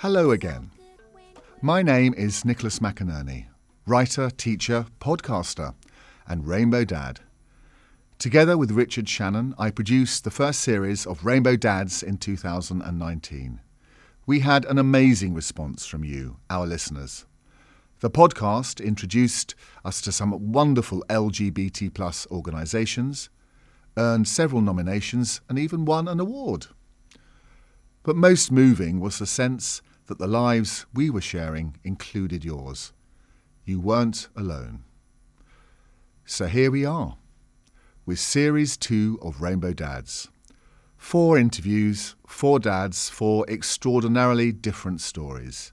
Hello again. My name is Nicholas McInerney, writer, teacher, podcaster, and Rainbow Dad. Together with Richard Shannon, I produced the first series of Rainbow Dads in 2019. We had an amazing response from you, our listeners. The podcast introduced us to some wonderful LGBT plus organisations, earned several nominations, and even won an award. But most moving was the sense that the lives we were sharing included yours. You weren't alone. So here we are, with Series 2 of Rainbow Dads. Four interviews, four dads, four extraordinarily different stories.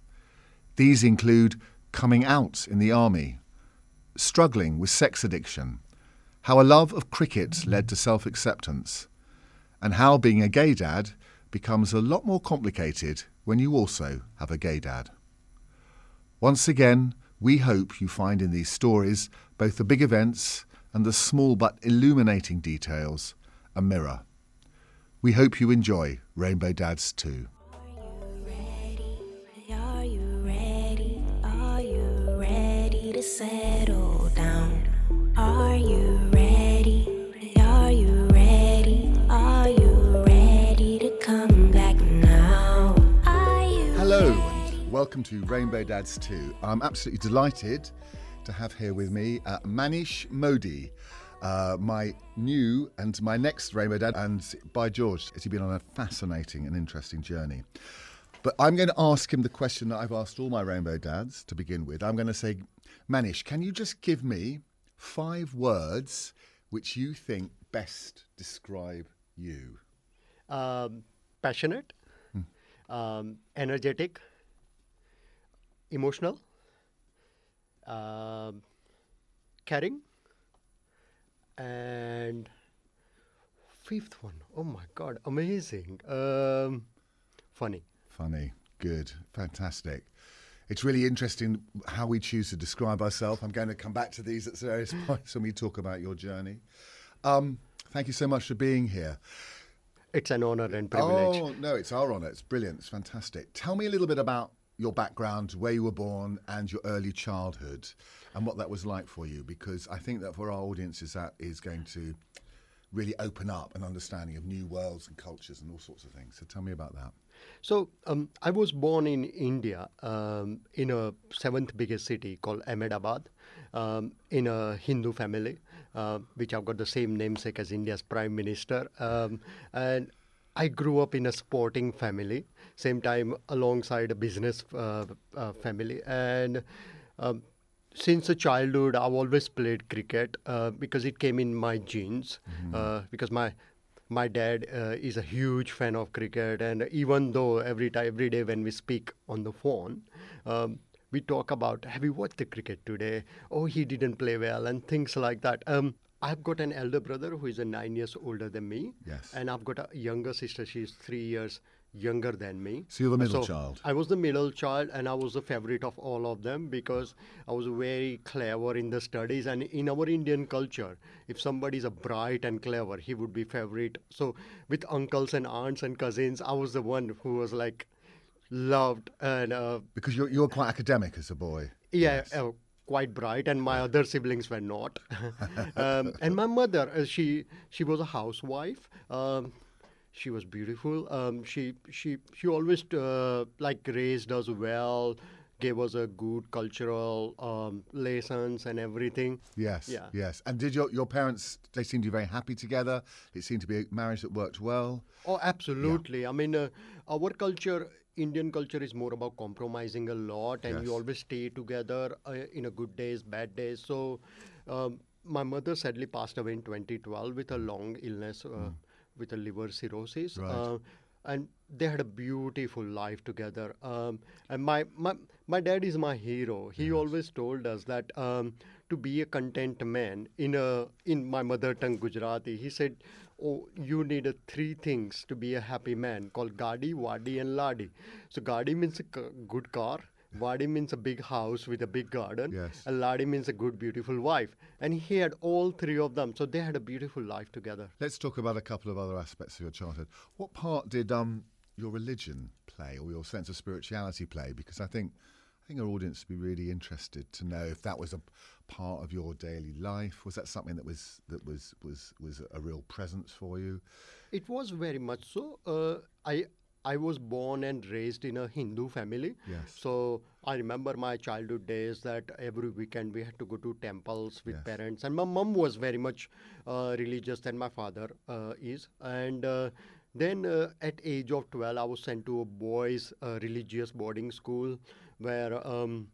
These include coming out in the army, struggling with sex addiction, how a love of cricket led to self acceptance, and how being a gay dad becomes a lot more complicated when you also have a gay dad. Once again, we hope you find in these stories both the big events and the small but illuminating details a mirror. We hope you enjoy Rainbow Dads too. Welcome to Rainbow Dads 2. I'm absolutely delighted to have here with me uh, Manish Modi, uh, my new and my next Rainbow Dad. And by George, has he been on a fascinating and interesting journey? But I'm going to ask him the question that I've asked all my Rainbow Dads to begin with. I'm going to say, Manish, can you just give me five words which you think best describe you? um, passionate, um, energetic, emotional, um, caring, and fifth one, oh my god, amazing, um, funny. Funny, good, fantastic. It's really interesting how we choose to describe ourselves. I'm going to come back to these at various points when we talk about your journey. Um, thank you so much for being here. It's an honor and privilege. Oh, no, it's our honour. It's brilliant. It's fantastic. Tell me a little bit about your background, where you were born, and your early childhood, and what that was like for you, because I think that for our audiences, that is going to really open up an understanding of new worlds and cultures and all sorts of things. So tell me about that. So um, I was born in India um, in a seventh biggest city called Ahmedabad, um, in a Hindu family, uh, which I've got the same namesake as India's prime minister, um, and I grew up in a sporting family, same time alongside a business uh, uh, family, and. Um, since a childhood, I've always played cricket uh, because it came in my genes. Uh, because my my dad uh, is a huge fan of cricket, and even though every time, every day when we speak on the phone, um, we talk about have you watched the cricket today? Oh, he didn't play well, and things like that. Um, I've got an elder brother who is a nine years older than me, Yes. and I've got a younger sister. She's three years younger than me. So you're the middle So child. I was the middle child, and I was the favorite of all of them because I was very clever in the studies. And in our Indian culture, if somebody is a bright and clever, he would be favorite. So with uncles and aunts and cousins, I was the one who was like loved and uh, Because you're, you're quite academic as a boy. yeah, uh, quite bright, and my other siblings were not. um, and my mother, uh, she she was a housewife. Um, she was beautiful. Um, she she she always uh, like raised us well, gave us a good cultural um, lessons and everything. Yes, Yeah. yes. And did your, your parents, they seemed to be very happy together? It seemed to be a marriage that worked well? Oh, absolutely. I mean, uh, our culture, Indian culture, is more about compromising a lot, and Yes. you always stay together uh, in a good days, bad days. So, um, my mother sadly passed away in 2012 with a long illness, uh, with a liver cirrhosis. Hmm. Right. Uh, and they had a beautiful life together. Um, and my, my my dad is my hero. He always told us that um, to be a content man in a in my mother tongue Gujarati, he said, "Oh, you need uh, three things to be a happy man called Gadi, Wadi, and Ladi." So Gadi means a c- good car. Wadi means a big house with a big garden. Yes. And Ladi means a good, beautiful wife. And he had all three of them. So they had a beautiful life together. Let's talk about a couple of other aspects of your childhood. What part did um, your religion play or your sense of spirituality play? Because I think I think our audience would be really interested to know if that was a part of your daily life. Was that something that was that was was was a real presence for you? It was very much so. Uh, I I was born and raised in a Hindu family. Yes. So I remember my childhood days that every weekend we had to go to temples with Yes. parents, and my mom was very much uh, religious than my father uh, is. And uh, then uh, at age of 12, I was sent to a boys' uh, religious boarding school where um,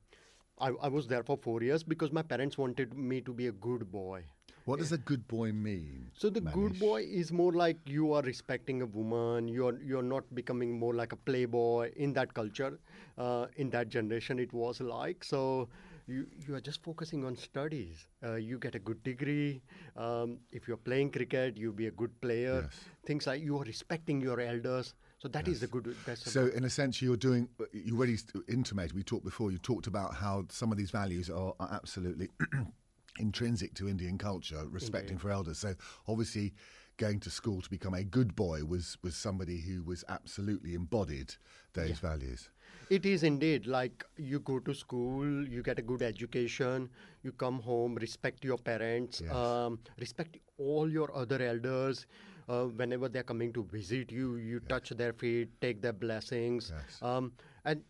I, I was there for four years because my parents wanted me to be a good boy. What does a good boy mean? So the good boy is more like you are respecting a woman. You're you're not becoming more like a playboy in that culture. Uh, in that generation, it was like so. You you are just focusing on studies. Uh, you get a good degree. Um, if you're playing cricket, you be a good player. Yes. Things like you are respecting your elders. So that is a good. So, in a sense, you're doing. You already intimated. We talked before. You talked about how some of these values are, are absolutely intrinsic to Indian culture, respecting Indeed. for elders. So, obviously, going to school to become a good boy was was somebody who was absolutely embodied those values. It is indeed like you go to school, you get a good education, you come home, respect your parents, Yes. um, respect all your other elders. Uh, whenever they're coming to visit you, you touch their feet, take their blessings, Yes. um, and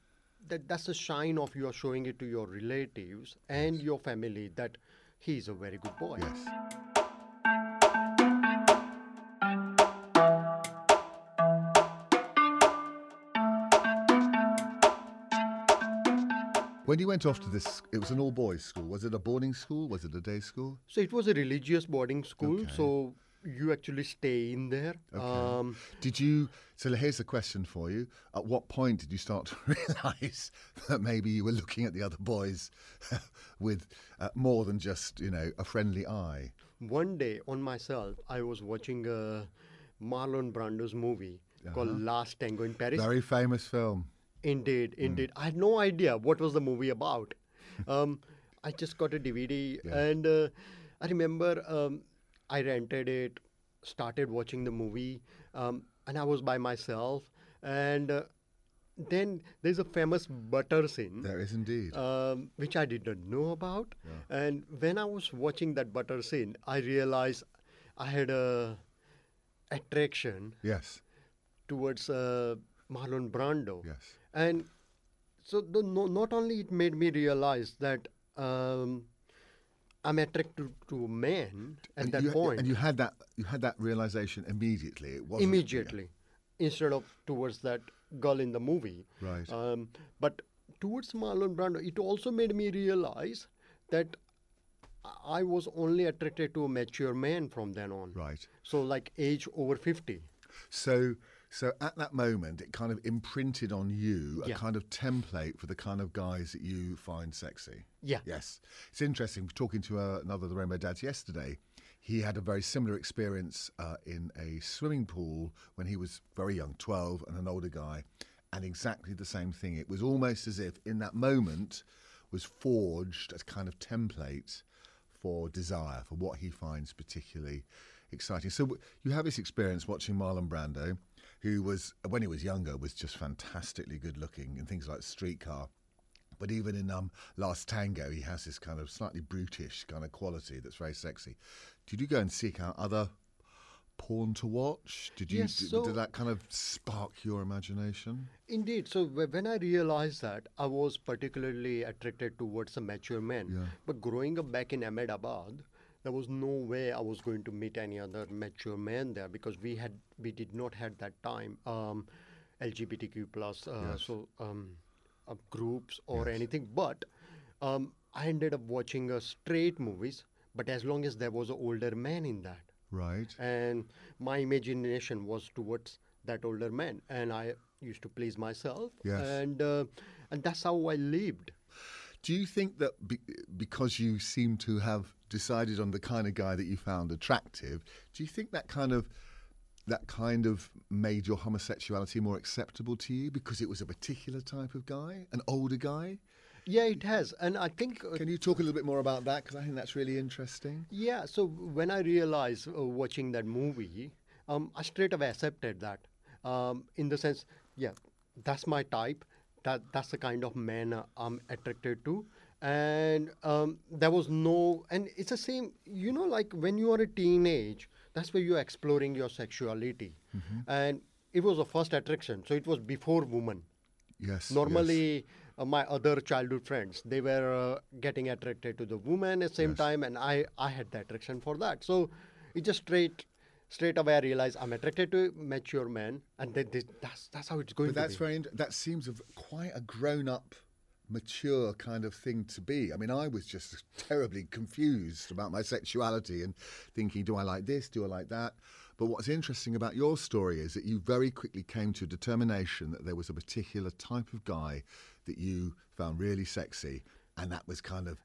that, that's a shine of you are showing it to your relatives and your family that he's a very good boy. Yes. When you went off to this, it was an all boys school. Was it a boarding school? Was it a day school? So it was a religious boarding school, Okay. so you actually stay in there. Um, Did you? So here's the question for you. At what point did you start to realise that maybe you were looking at the other boys with uh, more than just you know a friendly eye? One day on myself, I was watching a Marlon Brando's movie called Uh-huh. Last Tango in Paris. Very famous film. Indeed, indeed. I had no idea what was the movie about. um, I just got a DVD, Yeah. and uh, I remember um, I rented it, started watching the movie, um, and I was by myself. And uh, then there's a famous butter scene There is indeed. um, which I did not know about. And when I was watching that butter scene, I realized I had a attraction yes. towards uh, Marlon Brando. Yes. And so the, no, not only it made me realize that um, I'm attracted to men at and that you, point And you had that you had that realization immediately. It wasn't immediately instead of towards that girl in the movie. Right. Um, but towards Marlon Brando, it also made me realize that I was only attracted to a mature man from then on. Right. So like age over 50. So so at that moment, it kind of imprinted on you a Yeah. kind of template for the kind of guys that you find sexy. Yeah. Yes. It's interesting. Talking to uh, another of the Rainbow Dads yesterday, he had a very similar experience uh, in a swimming pool when he was very young, 12, and an older guy, and exactly the same thing. It was almost as if in that moment was forged a kind of template for desire, for what he finds particularly exciting. So you have this experience watching Marlon Brando, who was, when he was younger, was just fantastically good looking in things like Streetcar. But even in um, Last Tango, he has this kind of slightly brutish kind of quality that's very sexy. Did you go and seek out other porn to watch? Did you? Yes, did, so- did that kind of spark your imagination? Indeed. So when I realized that, I was particularly attracted towards a mature man. Yeah. But growing up back in Ahmedabad, there was no way I was going to meet any other mature man there because we had we did not had that time um, LGBTQ plus uh, Yes. so um, uh, groups or Yes. anything. But um, I ended up watching uh, straight movies. But as long as there was an older man in that, Right. and my imagination was towards that older man and i used to please myself Yes. and uh, and that's how i lived Do you think that be, because you seem to have decided on the kind of guy that you found attractive, do you think that kind of that kind of made your homosexuality more acceptable to you because it was a particular type of guy, an older guy? yeah it has and i think uh, Can you talk a little bit more about that because I think that's really interesting. yeah so when i realized uh, watching that movie um, i straight away accepted that um, in the sense yeah, that's my type. That that's the kind of man uh, I'm attracted to. And um, there was no, and it's the same. You know, like when you are a teenage, that's where you're exploring your sexuality, Mm-hmm. and it was a first attraction. So it was before woman. Yes. yes. Normally, uh, my other childhood friends they were uh, getting attracted to the woman at the same Yes. time, and I I had the attraction for that. So it just straight straight away I realized I'm attracted to mature men, and then this, that's that's how it's going But to that's be. very. That seems a, v- quite a grown-up, mature kind of thing to be. I mean, I was just terribly confused about my sexuality and thinking, do I like this? Do I like that? But what's interesting about your story is that you very quickly came to a determination that there was a particular type of guy that you found really sexy, and that was kind of.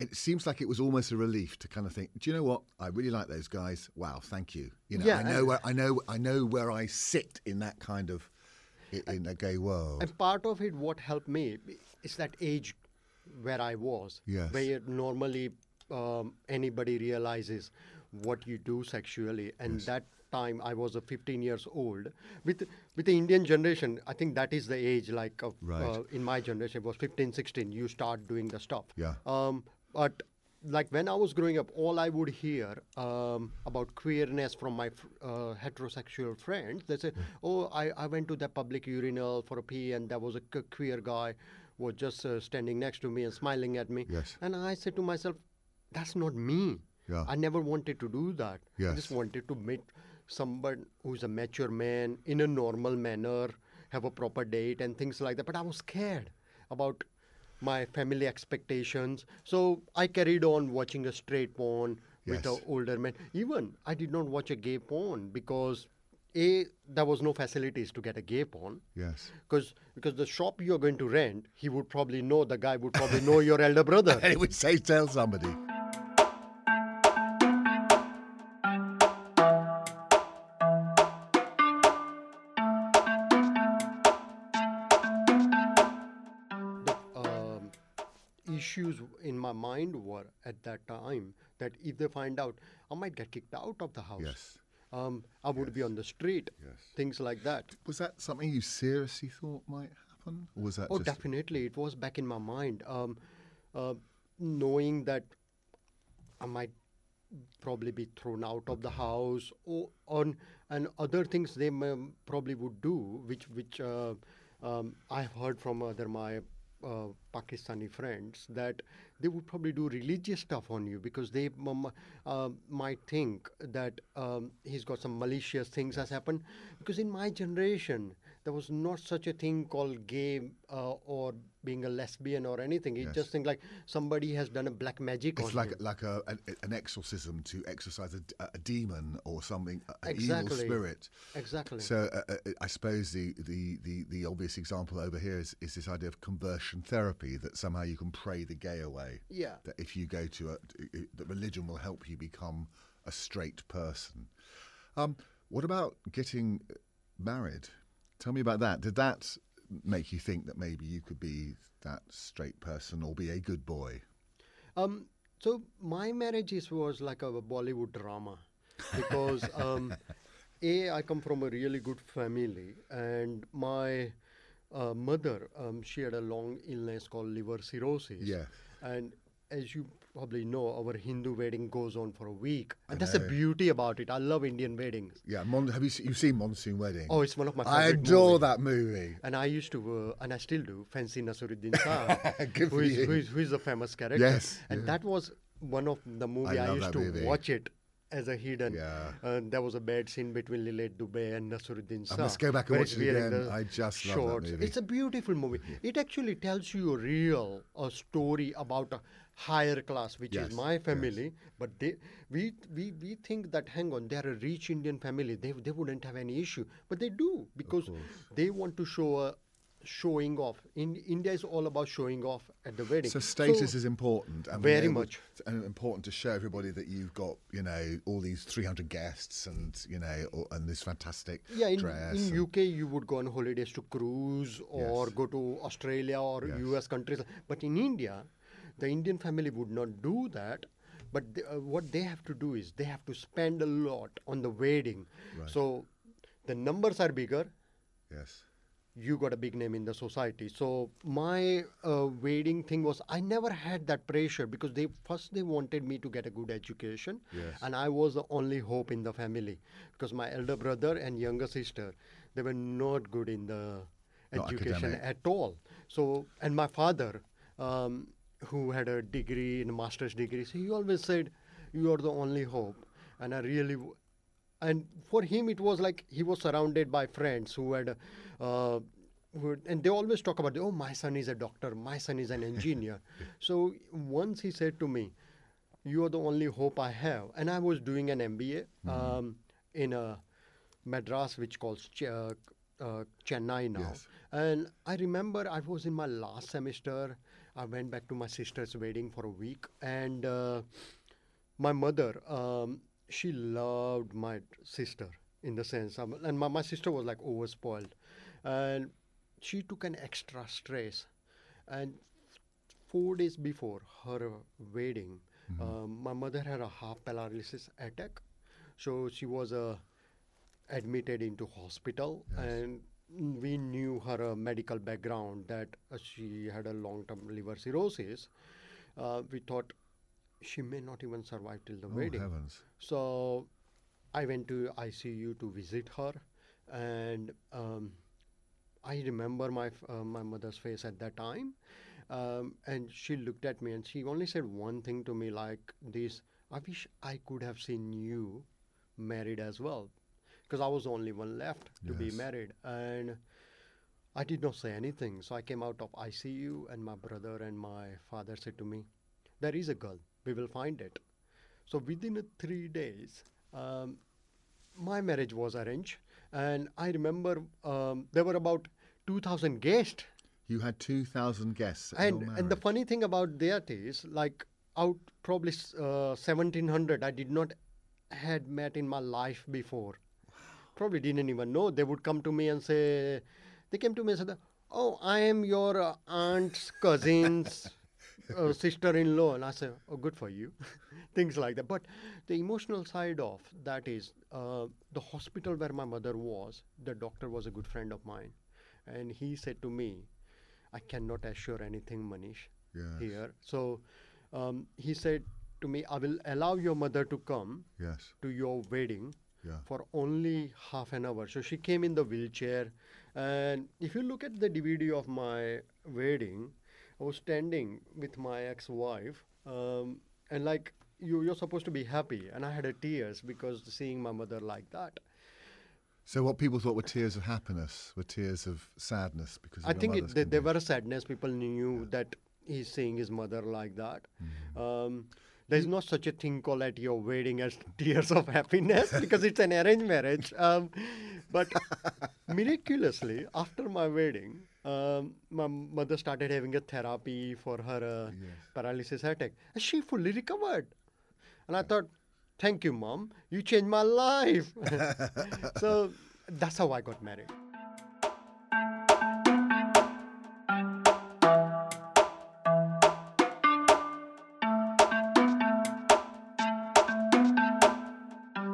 It seems like it was almost a relief to kind of think, do you know what? I really like those guys. Wow, thank you. You know, Yeah, I know where I know I know where I sit in that kind of in a gay world. And part of it, what helped me is that age where I was, Yes. where normally um, anybody realizes what you do sexually, and that time I was a 15 years old. With with the Indian generation, I think that is the age. Like of, Right. uh, in my generation, it was 15, 16. You start doing the stuff. Yeah. Um, but like when I was growing up, all I would hear um, about queerness from my fr- uh, heterosexual friends, they say, "Oh, I, I went to the public urinal for a pee, and there was a queer guy was just uh, standing next to me and smiling at me." Yes. And I said to myself, "That's not me. Yeah. I never wanted to do that. I just wanted to meet someone who's a mature man in a normal manner, have a proper date and things like that. But I was scared about my family expectations. So I carried on watching a straight porn with an older man. Even I did not watch a gay porn because a there was no facilities to get a gay porn. yes. Because because the shop you're going to rent, he would probably know the guy would probably know your elder brother. And it would say, tell somebody. Issues in my mind were at that time that if they find out, I might get kicked out of the house. Yes. Um, I would be on the street. Yes. Things like that. Was that something you seriously thought might happen? Or was that Oh, definitely. It was back in my mind. Um, uh, knowing that I might probably be thrown out of the house or on and other things they may, probably would do, which which uh, um, I've heard from other my uh, Pakistani friends that they would probably do religious stuff on you because they um, uh, might think that um, he's got some malicious things has happened. Because in my generation, there was not such a thing called gay uh, or being a lesbian or anything. It Yes. just think like somebody has done a black magic It's on like you. like a, an, an exorcism to exorcise a, a demon or something, a- an Exactly. evil spirit. Exactly. So uh, uh, I suppose the, the, the, the obvious example over here is, is this idea of conversion therapy that somehow you can pray the gay away. Yeah. That if you go to a, that religion will help you become a straight person. Um, what about getting married? Tell me about that. Did that make you think that maybe you could be that straight person or be a good boy? Um, so my marriage is, was like a Bollywood drama because um, a I come from a really good family and my uh, mother um, she had a long illness called liver cirrhosis. Yeah. And as you probably know, our Hindu wedding goes on for a week, and that's the beauty about it. I love Indian weddings. Yeah, Mon- have you se- you've seen Monsoon Wedding? Oh, it's one of my I adore movies. that movie. And I used to, uh, and I still do, fancy Nasiruddin Shah, who is, who is who is a famous character. Yes, and yeah. that was one of the movie I, love used to movie. watch it as a hidden. Yeah. And there was a bad scene between Lillete Dubey and Nasiruddin Shah. must go back and watch it again. I just love that movie. It's a beautiful movie. It actually tells you a real a story about a higher class, which Yes, is my yes. family. But they, we, we, we think that hang on, they're a rich Indian family. They, they wouldn't have any issue, but they do because they want to show a showing off. In India is all about showing off at the wedding. So status is important. And Very able- much. and important to show everybody that you've got, you know, all these 300 guests and, you know, and this fantastic yeah, in, dress. in UK you would go on holidays to cruise or Yes. go to Australia or Yes. US countries. But in India, the Indian family would not do that. But they, uh, what they have to do is they have to spend a lot on the wedding. Right. So the numbers are bigger. yes. You got a big name in the society. So my uh, wedding thing was I never had that pressure because they first they wanted me to get a good education, Yes. and I was the only hope in the family because my elder brother and younger sister they were not good in the Not education academic. at all. So and my father, um, who had a degree in a master's degree, so he always said, "You are the only hope," and I really. W- and for him it was like he was surrounded by friends who had uh, who and they always talk about oh my son is a doctor my son is an engineer. So once he said to me you are the only hope i have and i was doing an mba um, in a madras which calls Ch- uh, uh, chennai now. Yes. and i remember i was in my last semester. I went back to my sister's wedding for a week. And uh, my mother um, she loved my sister in the sense um, and my, my sister was like overspoiled. And she took an extra stress. And four days before her wedding um, my mother had a half paralysis attack. So she was uh, admitted into hospital. And we knew her uh, medical background that uh, she had a long-term liver cirrhosis. Uh, we thought she may not even survive till the Oh, wedding heavens. so I went to ICU to visit her, and um, I remember my uh, my mother's face at that time, um, and she looked at me and she only said one thing to me like this: "I wish I could have seen you married as well," because I was the only one left to be married, and I did not say anything. So I came out of ICU, and my brother and my father said to me, "There is a girl. We will find it." So within three days, um, my marriage was arranged, and I remember um, there were about two thousand guests. You had 2,000 guests And and the funny thing about that is, like out probably uh, seventeen hundred, I did not had met in my life before. Probably didn't even know. They would come to me and say, they came to me and said, "Oh, I am your uh, aunt's cousin's uh, sister-in-law," and I said, "Oh, good for you." Things like that. But the emotional side of that is uh, the hospital where my mother was. The doctor was a good friend of mine, and he said to me, "I cannot assure anything, Manish, Yes. here." So um, he said to me, "I will allow your mother to come." Yes. to your wedding Yeah. for only half an hour. So she came in the wheelchair, and if you look at the DVD of my wedding, I was standing with my ex-wife, um, and like you, you're supposed to be happy, and I had a tears because seeing my mother like that. So what people thought were tears of happiness were tears of sadness because I think it, condition. were sadness. People knew that he's seeing his mother like that. Mm-hmm. Um, there's not such a thing called at your wedding as tears of happiness because it's an arranged marriage. Um, but miraculously, after my wedding, um, my mother started having a therapy for her uh, Yes. paralysis attack, and she fully recovered. And I thought, thank you, mom. You changed my life. so that's how I got married.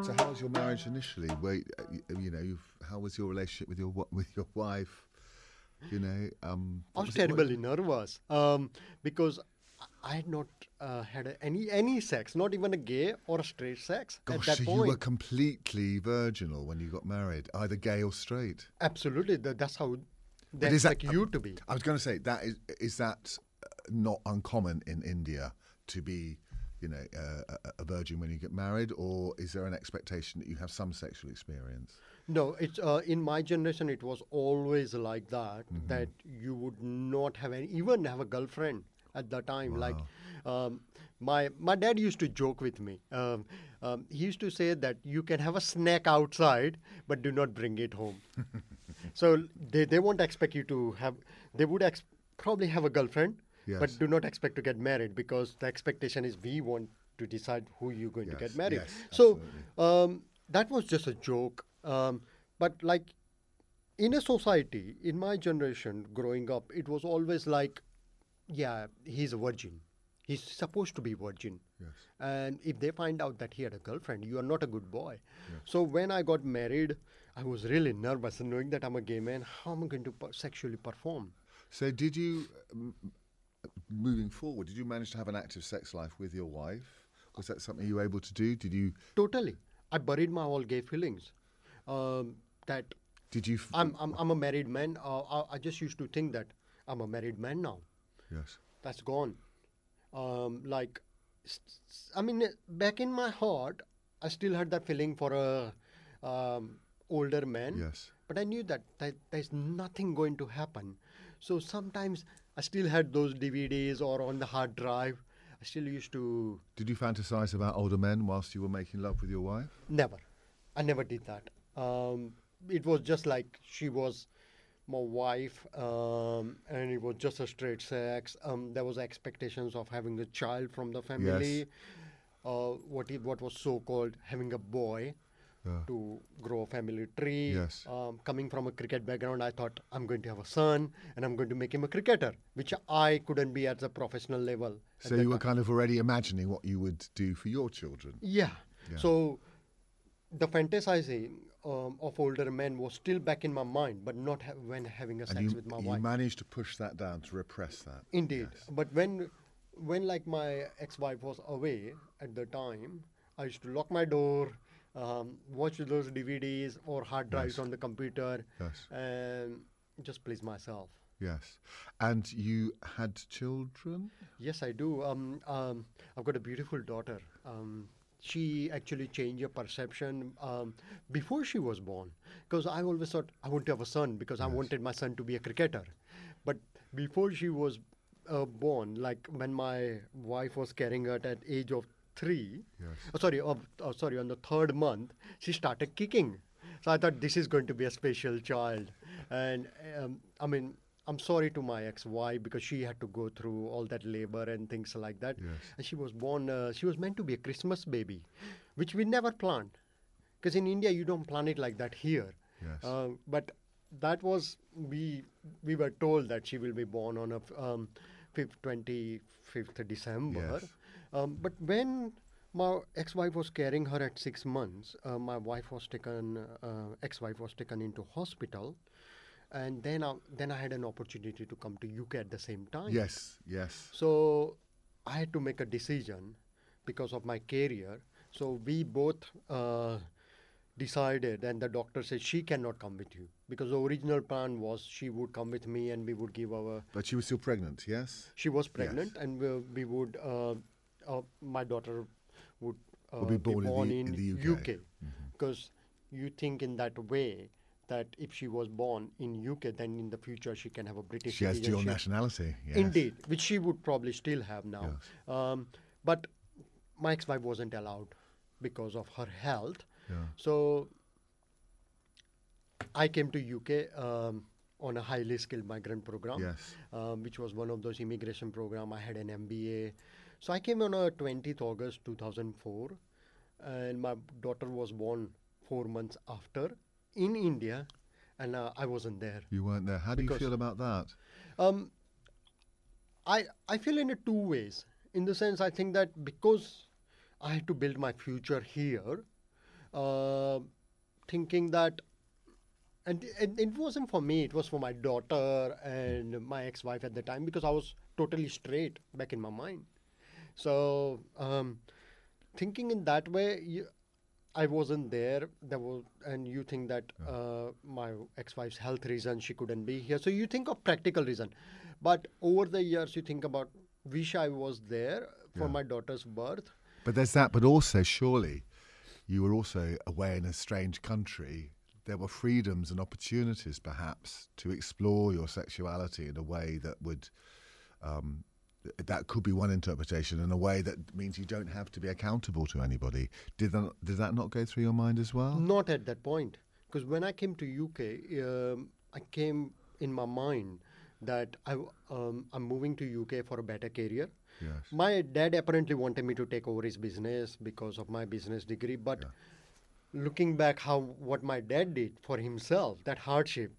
So how was your marriage initially? Wait, uh, you know, you've, how was your relationship with your with your wife? You know, um, I was terribly nervous um, because I had not uh, had a- any any sex, not even a gay or a straight sex Gosh, at that so point. you were completely virginal when you got married, either gay or straight. Absolutely, tha- that's how they is that- expect you to be. I was going to say that is is that uh, not uncommon in India to be, you know, uh, a, a virgin when you get married, or is there an expectation that you have some sexual experience? No, it's uh, in my generation. It was always like that. That you would not have any, even have a girlfriend at the time. Like um, my my dad used to joke with me. Um, um, he used to say that you can have a snack outside, but do not bring it home. so they they won't expect you to have. They would ex- probably have a girlfriend, Yes. but do not expect to get married because the expectation is we want to decide who you're going to get married. yes, so um, that was just a joke. Um, but like in a society, in my generation growing up, it was always like, yeah, he's a virgin. He's supposed to be virgin. Yes. And if they find out that he had a girlfriend, you are not a good boy. So when I got married, I was really nervous knowing that I'm a gay man. How am I going to per- sexually perform? So, did you, um, moving forward, did you manage to have an active sex life with your wife? Was that something you were able to do? Did you? Totally. I buried my all gay feelings. Um, that Did you? F- I'm, I'm, I'm a married man. Uh, I, I just used to think that I'm a married man now. yes. That's gone. Um, like, I mean, uh, back in my heart, I still had that feeling for a um, older man. Yes. But I knew that, that there's nothing going to happen. So sometimes I still had those DVDs or on the hard drive. I still used to Did you fantasize about older men whilst you were making love with your wife? Never. I never did that. Um, it was just like she was my wife, um, and it was just a straight sex. Um, there was expectations of having a child from the family. Yes. Uh, what it, what was so called having a boy Yeah. to grow a family tree. Yes. Um, coming from a cricket background, I thought I'm going to have a son and I'm going to make him a cricketer, which I couldn't be at the professional level. So you were time. kind of already imagining what you would do for your children. Yeah. Yeah. So the fantasizing um, of older men was still back in my mind, but not ha- when having a sex you, with my you wife. You managed to push that down to repress that. Indeed. Yes. But when, when like my ex-wife was away at the time, I used to lock my door, um, watch those DVDs or hard drives Yes. on the computer, Yes. and just please myself. Yes. And you had children? Yes, I do. Um, um, I've got a beautiful daughter. Um, she actually changed her perception um, before she was born. Because I always thought I want to have a son because I wanted my son to be a cricketer. But before she was uh, born, like when my wife was carrying her at age of three, Yes. oh, sorry, of, oh, sorry, on the third month, she started kicking. So I thought this is going to be a special child. And um, I mean, I'm sorry to my ex-wife because she had to go through all that labor and things like that. Yes. And she was born, uh, she was meant to be a Christmas baby, which we never planned. Because in India, you don't plan it like that here. Yes. Uh, but that was, we, we were told that she will be born on a f- um, 5th, 25th December. Yes. Um, but when my ex-wife was carrying her at six months, uh, my wife was taken, uh, ex-wife was taken into hospital, and then I, then I had an opportunity to come to UK at the same time. Yes. Yes. So I had to make a decision because of my career. So we both uh, decided, and the doctor said she cannot come with you because the original plan was she would come with me and we would give our But she was still pregnant, yes? she was pregnant, and we, we would. Uh, uh, my daughter would uh, Would be born in the- in the UK. Mm-hmm. because you think in that way that if she was born in UK, then in the future she can have a British. She has dual nationality. Yes. Indeed, which she would probably still have now. Yes. Um, but my ex-wife wasn't allowed because of her health. Yeah. So I came to UK um, on a highly skilled migrant program, Yes. um, which was one of those immigration program. I had an MBA. So I came on a 20th August 2004, and my daughter was born four months after in India, and uh, I wasn't there. You weren't there. How do you feel about that? Um, I I feel in it two ways. In the sense, I think that because I had to build my future here, uh, thinking that, and, and it wasn't for me. It was for my daughter and my ex-wife at the time because I was totally straight back in my mind. So um, thinking in that way, you, I wasn't there. There was, and you think that uh, my ex-wife's health reason she couldn't be here. So you think of practical reason, but over the years you think about wish I was there for Yeah. my daughter's birth. But there's that, but also, surely, you were also away in a strange country. There were freedoms and opportunities, perhaps, to explore your sexuality in a way that would. Um, that could be one interpretation in a way that means you don't have to be accountable to anybody. Did that, did that not go through your mind as well? Not at that point, because when I came to UK, um, I came in my mind that I um, I'm moving to UK for a better career. Yes. My dad apparently wanted me to take over his business because of my business degree, but looking back, how what my dad did for himself, that hardship,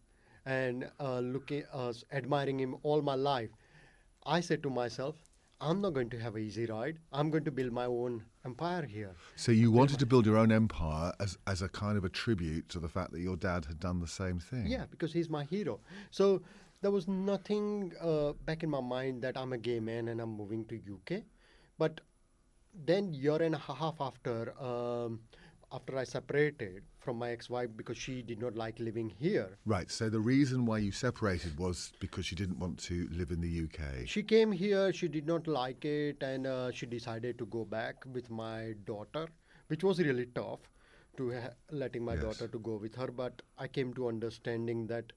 and uh, looking, uh, admiring him all my life, I said to myself, I'm not going to have an easy ride. I'm going to build my own empire here. So you wanted to build your own empire as as a kind of a tribute to the fact that your dad had done the same thing. Yeah, because he's my hero. So there was nothing uh, back in my mind that I'm a gay man and I'm moving to UK. But then year and a half after, um, after I separated from my ex-wife because she did not like living here, Right. So the reason why you separated was because she didn't want to live in the UK. she came here. She did not like it, and uh, she decided to go back with my daughter, which was really tough to ha- letting my Yes. daughter to go with her. But I came to understanding that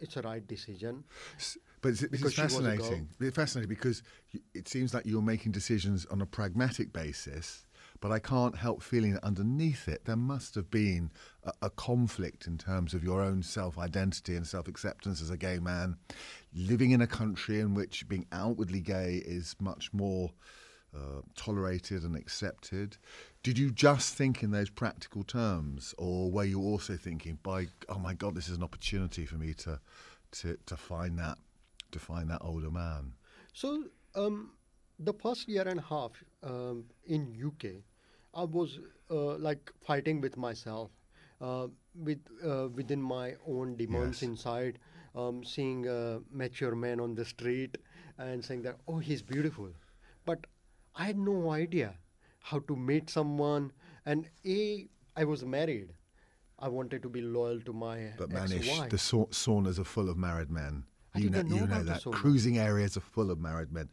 it's a right decision. S- But it's, this Because is she was a girl. fascinating. It's fascinating because it seems like you're making decisions on a pragmatic basis, but I can't help feeling that underneath it there must have been a, a conflict in terms of your own self-identity and self-acceptance as a gay man, living in a country in which being outwardly gay is much more uh, tolerated and accepted. Did you just think in those practical terms, or were you also thinking, "By oh my God, this is an opportunity for me to to to find that to find that older man"? So um, the first year and a half um, in UK, I was uh, like fighting with myself, uh, with uh, within my own demons Yes. inside, um, seeing a mature man on the street and saying that oh he's beautiful, but I had no idea how to meet someone. And a I was married. I wanted to be loyal to my But Manish, ex-wife. the sau- saunas are full of married men. I you know, know you know that cruising areas are full of married men.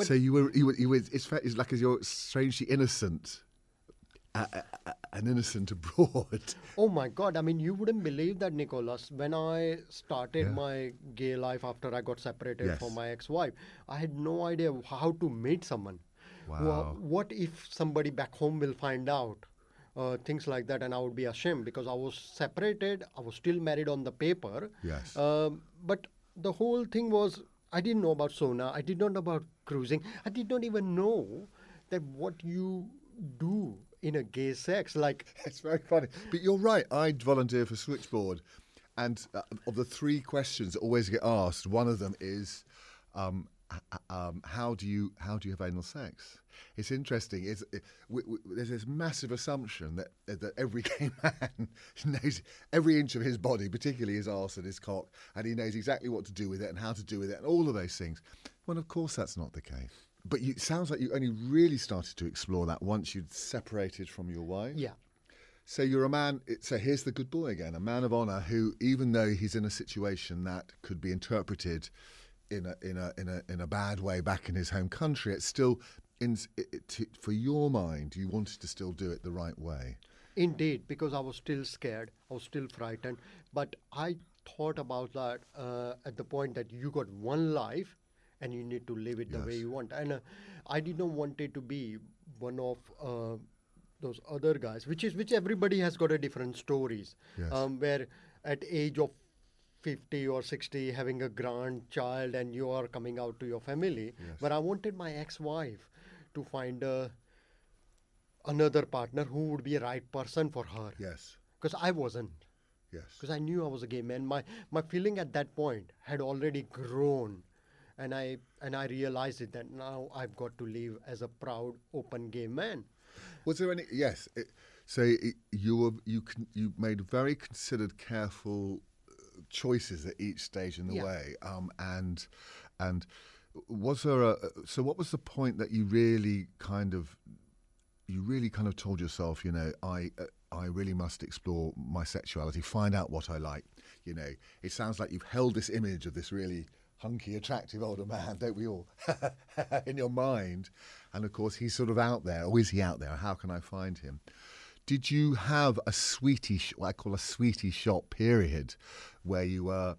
But- so you were, you were, you were it's, it's like as you're strangely innocent, uh, uh, uh, an innocent abroad. Oh my God! I mean, you wouldn't believe that, Nicholas. When I started Yeah. my gay life after I got separated Yes. from my ex-wife, I had no idea how to meet someone. Wow. What if somebody back home will find out? Uh, things like that, and I would be ashamed because I was separated. I was still married on the paper. Yes. Um, but the whole thing was I didn't know about sauna. I did not know about cruising. I did not even know that what you do in a gay sex, like It's very funny. But you're right. I'd volunteer for Switchboard. And uh, of the three questions that always get asked, one of them is um, Uh, uh, um, how, do you, how do you have anal sex? It's interesting. It's, it, w- w- there's this massive assumption that, uh, that every gay man knows every inch of his body, particularly his arse and his cock, and he knows exactly what to do with it and how to do with it and all of those things. Well, of course, that's not the case. But you, it sounds like you only really started to explore that once you'd separated from your wife. yeah. So you're a man. So here's the good boy again, a man of honour who, even though he's in a situation that could be interpreted in a in a in a in a bad way back in his home country, it's still in it, to, for your mind. You wanted to still do it the right way. Indeed, because I was still scared, I was still frightened. But I thought about that uh, at the point that you got one life and you need to live it the way you want. And uh, I did not want it to be one of uh, those other guys, which is which everybody has got a different stories. Yes. Um, where at age of 50 or 60 having a grandchild and you are coming out to your family Yes. but i wanted my ex-wife to find a another partner who would be a right person for her Yes. because i wasn't Yes. because i knew i was a gay man my my feeling at that point had already grown and i and i realized it that now i've got to live as a proud open gay man Was there any? Yes. It, so it, you were you con, you made very considered, careful uh, choices at each stage in the Yeah. way. Um, and and was there a? So what was the point that you really kind of you really kind of told yourself, you know, I uh, I really must explore my sexuality, find out what I like. You know, it sounds like you've held this image of this really hunky, attractive older man, don't we all, in your mind? And of course, he's sort of out there, or is he out there? How can I find him? Did you have a sweetie, sh- what I call a sweetie shop period, where you were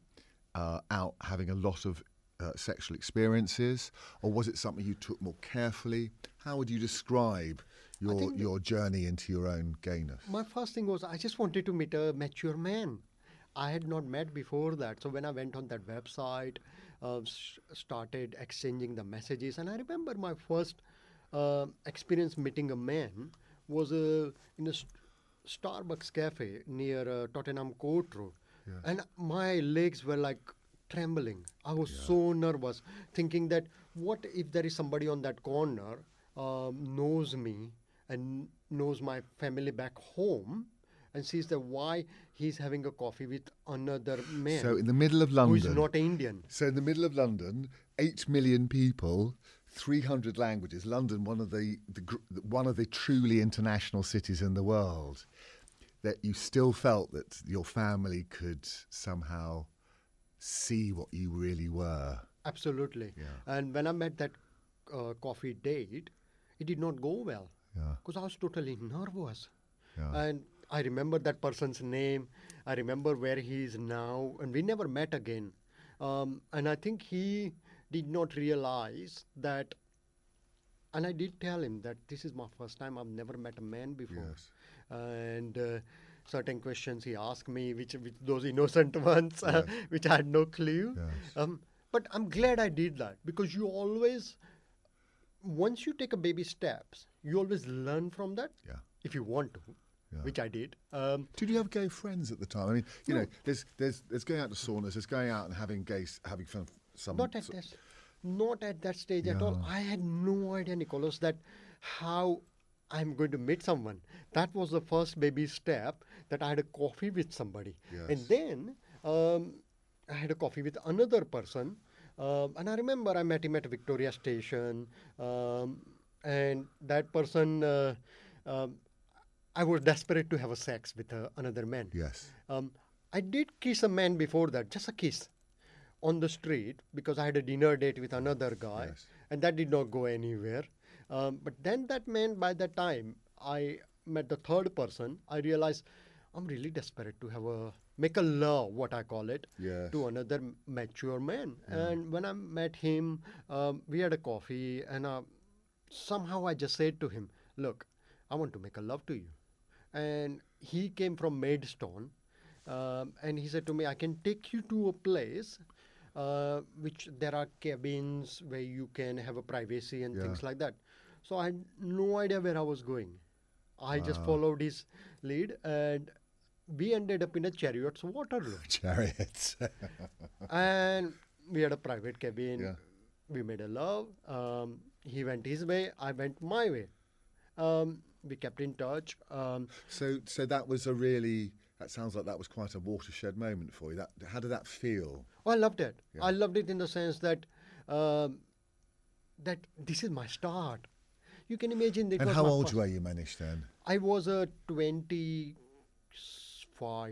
uh, out having a lot of uh, sexual experiences, or was it something you took more carefully? How would you describe your your journey into your own gayness? My first thing was I just wanted to meet a mature man. I had not met before that. So when I went on that website, uh, s- started exchanging the messages, and I remember my first uh, experience meeting a man was uh, in a st- Starbucks cafe near uh, Tottenham Court Road, and my legs were like trembling. I was so nervous, thinking that what if there is somebody on that corner um, knows me and knows my family back home and sees that why he's having a coffee with another man So in the middle of London. is not Indian. So in the middle of London, eight million people, three hundred languages. London, one of the, the one of the truly international cities in the world. That you still felt that your family could somehow see what you really were. Absolutely. Yeah. And when I met that uh, coffee date, it did not go well Yeah. because I was totally nervous. Yeah. And I remember that person's name. I remember where he is now, and we never met again. Um, and I think he did not realize that. And I did tell him that this is my first time. I've never met a man before. Yes. And uh, certain questions he asked me, which, which those innocent ones, uh, which I had no clue. Yes. Um, but I'm glad I did that because you always, once you take a baby steps, you always learn from that. Yeah. If you want to, Yeah. which I did. Um, Did you have gay friends at the time? I mean, you know, there's there's there's going out to saunas, there's going out and having gay, having fun, some. not at so- this, not at that stage at all. I had no idea, Nicholas, that how I'm going to meet someone. That was the first baby step that I had a coffee with somebody, and then um, I had a coffee with another person. Um, and I remember I met him at Victoria Station, um, and that person, uh, um, I was desperate to have a sex with uh, another man. Yes. Um, I did kiss a man before that, just a kiss on the street because I had a dinner date with another guy, Yes. and that did not go anywhere. Um, but then that meant by the time I met the third person, I realized I'm really desperate to have a make a love, what I call it, Yes. to another mature man. And when I met him, um, we had a coffee, and uh, somehow I just said to him, "Look, I want to make a love to you." And he came from Maidstone, um, and he said to me, "I can take you to a place." Uh, which there are cabins where you can have a privacy and Yeah. things like that. So I had no idea where I was going. I just followed his lead, and we ended up in a chariot's Waterloo Chariots. and we had a private cabin. Yeah. We made a love. Um, he went his way. I went my way. Um, we kept in touch. Um, so so that was a really. That sounds like that was quite a watershed moment for you. That how did that feel? oh, I loved it. Yeah. I loved it in the sense that um, that this is my start. You can imagine. It and how old first- were you, Manish, then? I was a twenty-five.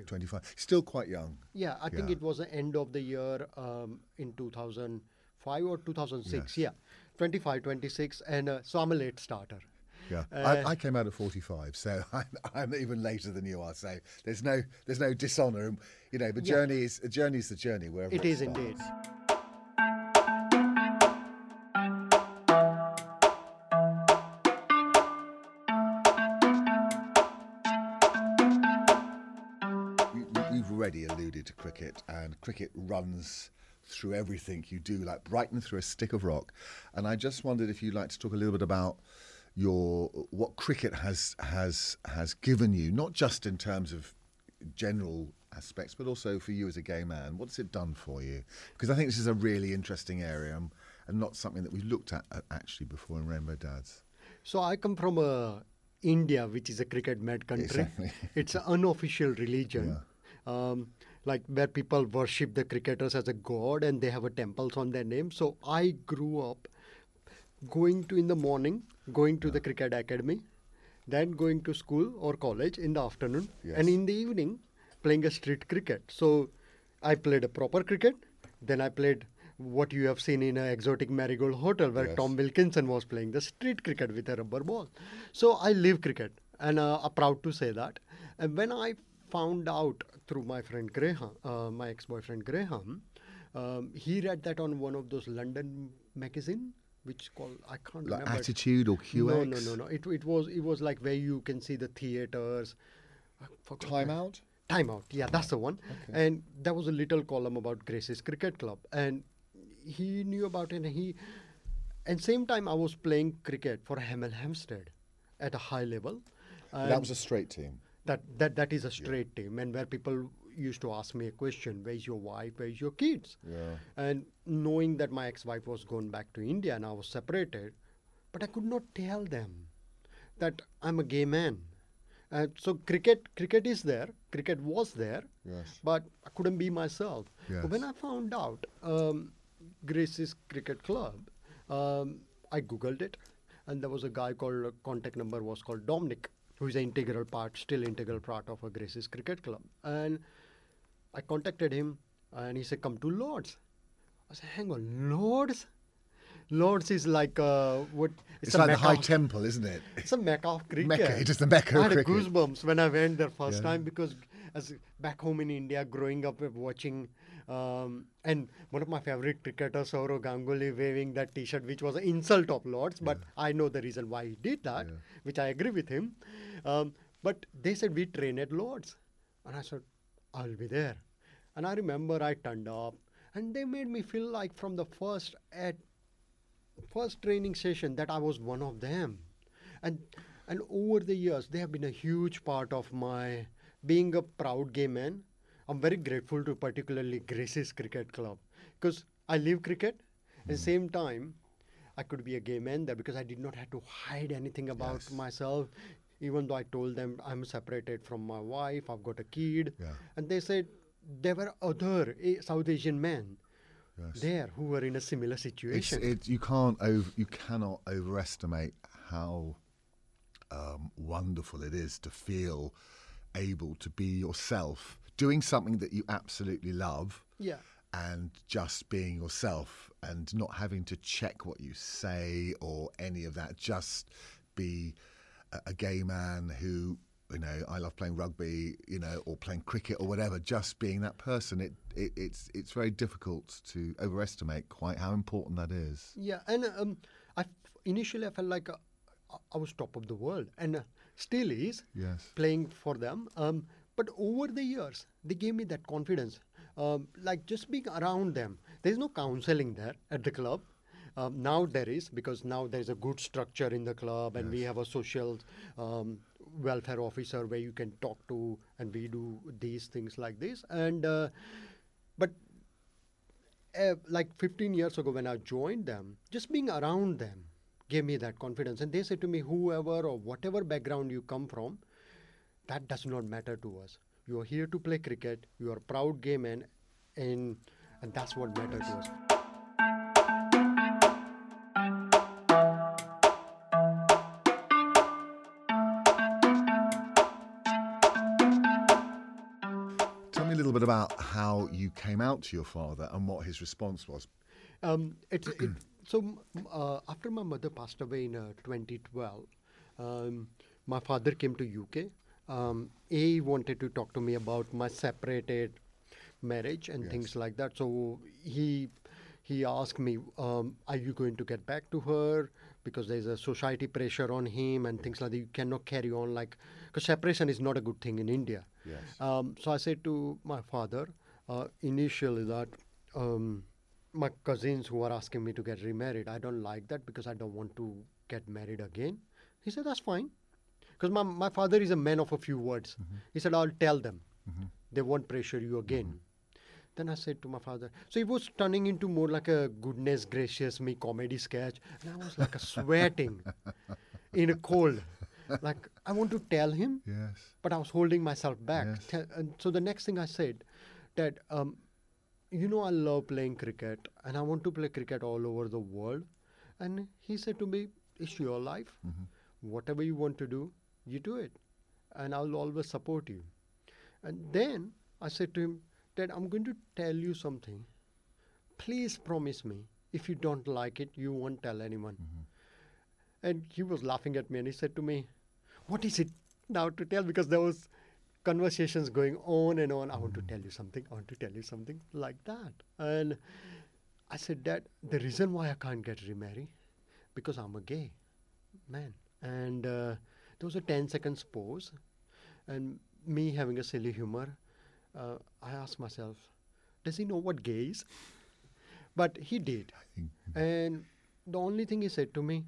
Twenty-five. Still quite young. Yeah, I think Yeah. it was the end of the year um, in 2005 or 2006. Yes. Yeah, 25, 26. And uh, so I'm a late starter. Yeah, Uh, I, I came out at forty-five, so I'm, I'm even later than you are. So there's no there's no dishonour. You know, the Yeah. journey is a journey is the journey. Wherever It it, is starts. indeed. We, we- we've already alluded to cricket, and cricket runs through everything you do, like Brighton through a stick of rock. And I just wondered if you'd like to talk a little bit about your what cricket has has has given you, not just in terms of general aspects, but also for you as a gay man. What's it done for you? Because I think this is a really interesting area and, and not something that we've looked at uh, actually before in Rainbow Dads. So I come from uh, India, which is a cricket mad country. Exactly. It's an unofficial religion. Um, like where people worship the cricketers as a god and they have a temples on their name. So I grew up going to in the morning, going to the cricket academy, then going to school or college in the afternoon, Yes. and in the evening playing a street cricket. So I played a proper cricket, then I played what you have seen in an exotic marigold hotel where Yes. Tom Wilkinson was playing the street cricket with a rubber ball. So I live cricket and uh, I'm proud to say that. And when I found out through my friend Graham, uh, my ex-boyfriend Graham, um, he read that on one of those London magazine, which called I can't Like remember. Attitude or QX? No, no, no, no. It, it was it was like where you can see the theaters. I Timeout. Time the- out? Time out. Yeah, that's the one. Okay. And there was a little column about Grace's Cricket Club, and he knew about it. And he, and same time I was playing cricket for Hemel Hempstead at a high level. that was a straight team. that that that is a straight team, and where people used to ask me a question: "Where's your wife? Where's your kids?" Yeah. And knowing that my ex-wife was gone back to India and I was separated, but I could not tell them that I'm a gay man. Uh, so cricket, cricket is there. Cricket was there, Yes. but I couldn't be myself. But when I found out um, Grace's Cricket Club, um, I googled it, and there was a guy called uh, contact number was called Dominic, who is an integral part, still integral part of a Grace's Cricket Club, and I contacted him, and he said, "Come to Lords." I said, "Hang on, Lords." Lords is like uh, what? It's, a like the High of- Temple, isn't it? it's a mecca of cricket. Mecca, it is the Mecca I had goosebumps when I went there first Yeah. time because as back home in India, growing up watching, um, and one of my favorite cricketers, Sourav Ganguly, waving that T-shirt, which was an insult of Lords, but I know the reason why he did that, Yeah. which I agree with him. Um, but they said we train at Lords, and I said I'll be there, and I remember I turned up, and they made me feel like from the first at first training session that I was one of them. And and over the years they have been a huge part of my being a proud gay man. I'm very grateful to particularly Grace's Cricket Club because I live cricket. At the hmm. same time, I could be a gay man there because I did not have to hide anything about Yes. myself. Even though I told them I'm separated from my wife, I've got a kid, Yeah. and they said there were other eh, South Asian men Yes. there who were in a similar It's, situation. you can't over, you cannot overestimate how um, wonderful it is to feel able to be yourself, doing something that you absolutely love, yeah. and just being yourself, and not having to check what you say or any of that. Just be a, a gay man who. You know, I love playing rugby, you know, or playing cricket or whatever. Just being that person, it, it it's it's very difficult to overestimate quite how important that is. Yeah, and um, I initially I felt like uh, I- I was top of the world, and uh, still is Yes. playing for them. Um, but over the years, they gave me that confidence. Um, like just being around them. There's no counseling there at the club. Um, now there is because now there's a good structure in the club, and we have a social um, welfare officer where you can talk to, and we do these things like this. And uh, but uh, like 15 years ago when I joined them, just being around them gave me that confidence. And they said to me, whoever or whatever background you come from, that does not matter to us. You are here to play cricket. You are a proud gay man, and and that's what matters to us. Bit about how you came out to your father and what his response was. Um, it, it, so uh, after my mother passed away in uh, 2012, um, my father came to UK. Um, he wanted to talk to me about my separated marriage and Yes. things like that. So he he asked me, um, "Are you going to get back to her?" Because there's a society pressure on him and things like that. You cannot carry on like because separation is not a good thing in India. Yes. Um, so I said to my father uh, initially that um, my cousins who are asking me to get remarried, I don't like that because I don't want to get married again. He said, that's fine. Because my, my father is a man of a few words. He said, I'll tell them. They won't pressure you again. Then I said to my father, so it was turning into more like a goodness gracious me comedy sketch. And I was like a sweating in a cold. Like, I want to tell him, Yes. but I was holding myself back. Yes. Te- And so the next thing I said that um, you know I love playing cricket and I want to play cricket all over the world. And he said to me, "It's your life. Whatever you want to do, you do it, and I'll always support you." And then I said to him, "Dad, I'm going to tell you something. Please promise me if you don't like it, you won't tell anyone." And he was laughing at me and he said to me, What is it now to tell? Because there was conversations going on and on. I want to tell you something, I want to tell you something like that. And I said, Dad, the reason why I can't get remarried, because I'm a gay man. And uh, there was a 10 seconds pause. And me having a silly humor, uh, I asked myself, does he know what gay is? But he did. And the only thing he said to me,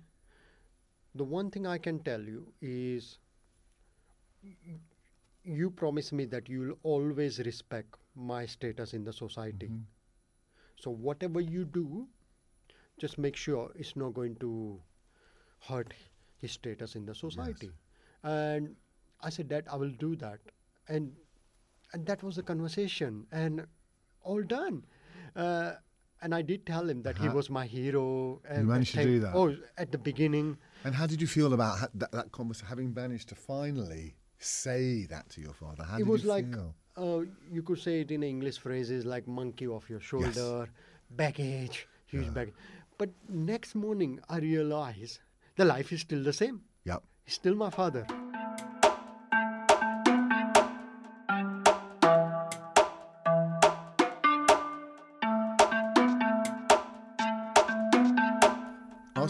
the one thing I can tell you is you promise me that you'll always respect my status in the society. Mm-hmm. So whatever you do, just make sure it's not going to hurt his status in the society. And I said, Dad, I will do that. And and that was the conversation, and all done. Uh, and I did tell him that he was my hero. and managed to do that? Oh, at the beginning. And how did you feel about ha- that, that conversation, having managed to finally say that to your father? How it did was you like feel? uh, you could say it in English phrases like monkey off your shoulder, baggage, huge baggage. But next morning, I realized the life is still the same. Yep. He's still my father.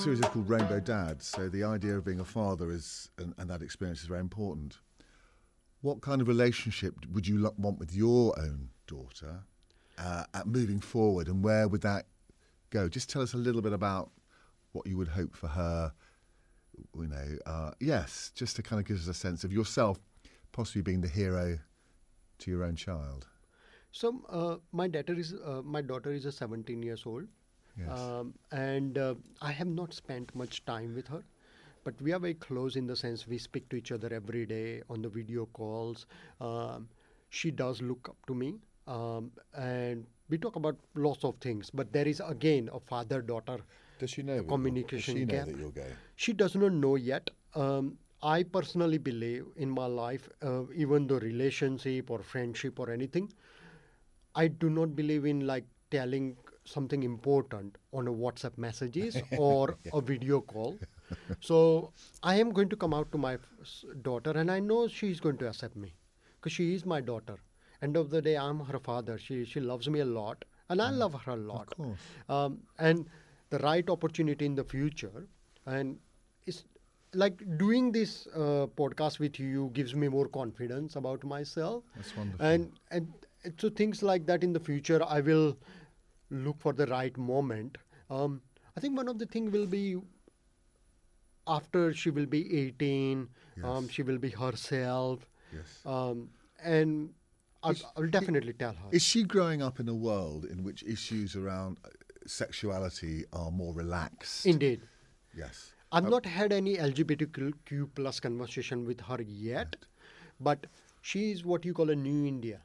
Series is called Rainbow Dad, so the idea of being a father is, and, and that experience is very important. What kind of relationship would you want with your own daughter uh, at moving forward, and where would that go? Just tell us a little bit about what you would hope for her. You know, uh, yes, just to kind of give us a sense of yourself, possibly being the hero to your own child. So uh, my daughter is uh, my daughter is a 17 years old, Yes. um, and uh, I have not spent much time with her, but we are very close in the sense we speak to each other every day on the video calls. Um, she does look up to me, um, and we talk about lots of things. But there is again a father-daughter Does she know? communication Does she know gap. that you're gay? She does not know yet. Um, I personally believe in my life, uh, even though relationship or friendship or anything, I do not believe in like telling something important on a WhatsApp messages or a video call. So I am going to come out to my daughter, and I know she is going to accept me because she is my daughter. End of the day, I'm her father. She she loves me a lot, and I love her a lot. course. Um, and the right opportunity in the future, and it's like doing this uh, podcast with you gives me more confidence about myself. That's wonderful. And and so things like that in the future, I will look for the right moment. Um, I think one of the thing will be after she will be 18, um, she will be herself. Yes. Um, and I, Is- I will definitely tell her. Is she growing up in a world in which issues around uh, sexuality are more relaxed? Indeed. Yes. I've not had any LGBTQ plus conversation with her yet, but she is what you call a new India.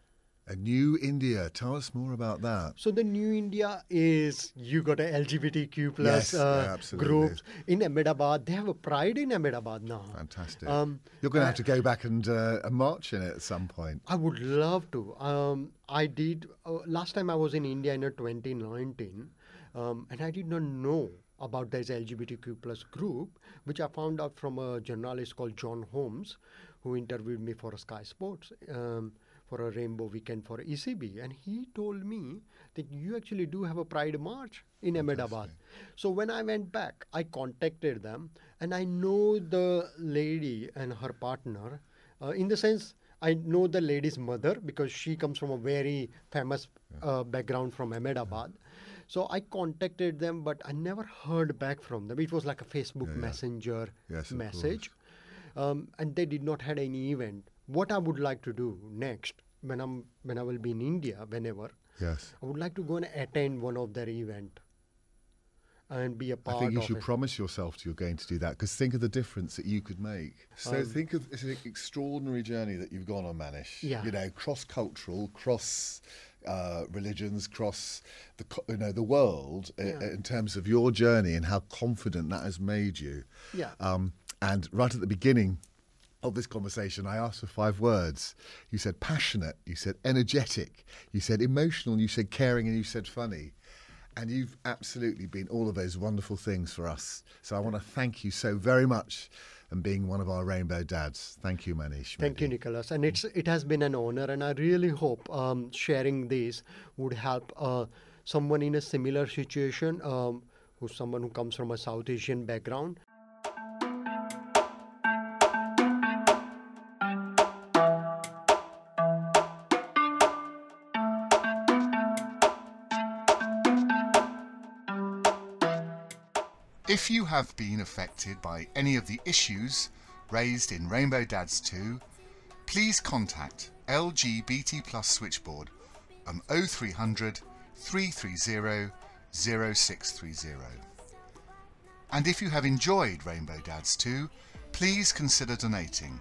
A new India. Tell us more about that. So the new India is you got a LGBTQ plus Yes, uh, groups in Ahmedabad. They have a pride in Ahmedabad now. Fantastic. Um, You're going to have to go back and, uh, march in it at some point. I would love to. Um, I did uh, last time I was in India in uh, 2019, um, and I did not know about this LGBTQ plus group, which I found out from a journalist called John Holmes, who interviewed me for Sky Sports um, for a Rainbow Weekend for ECB, and he told me that you actually do have a Pride March in Ahmedabad. So when I went back, I contacted them, and I know the lady and her partner, uh, in the sense. I know the lady's mother because she comes from a very famous uh, background from Ahmedabad. So I contacted them, but I never heard back from them. It was like a Facebook Yeah, yeah. Messenger Yes, message, um, and they did not had any event. What I would like to do next, when I'm when I will be in India, whenever Yes. I would like to go and attend one of their event and be a part I think you should it. promise yourself you're going to do that because think of the difference that you could make. So Um, think of it's an extraordinary journey that you've gone on, Manish. Yeah. You know, cross-cultural, cross uh, religions, cross the you know the world uh, Yeah. in terms of your journey and how confident that has made you. Yeah. Um, and right at the beginning of this conversation, I asked for five words. You said passionate, you said energetic, you said emotional, you said caring, and you said funny. And you've absolutely been all of those wonderful things for us. So I want to thank you so very much and being one of our rainbow dads. Thank you, Manish. Thank you, Nicholas. And it's it has been an honor, and I really hope um, sharing this would help uh, someone in a similar situation, um, who's someone who comes from a South Asian background. If you have been affected by any of the issues raised in Rainbow Dads 2, please contact LGBT Plus Switchboard on 0300 330 0630. And if you have enjoyed Rainbow Dads 2, please consider donating.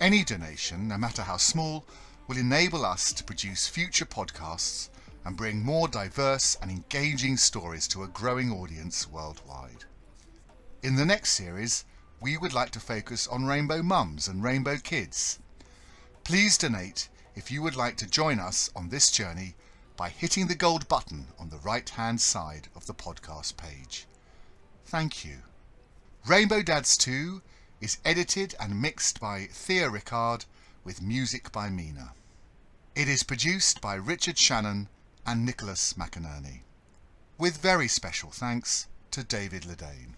Any donation, no matter how small, will enable us to produce future podcasts and bring more diverse and engaging stories to a growing audience worldwide. In the next series, we would like to focus on rainbow mums and rainbow kids. Please donate if you would like to join us on this journey by hitting the gold button on the right hand side of the podcast page. Thank you. Rainbow Dads 2 is edited and mixed by Thea Rickard with music by Mina. It is produced by Richard Shannon and Nicholas McInerney. With very special thanks to David Ledane.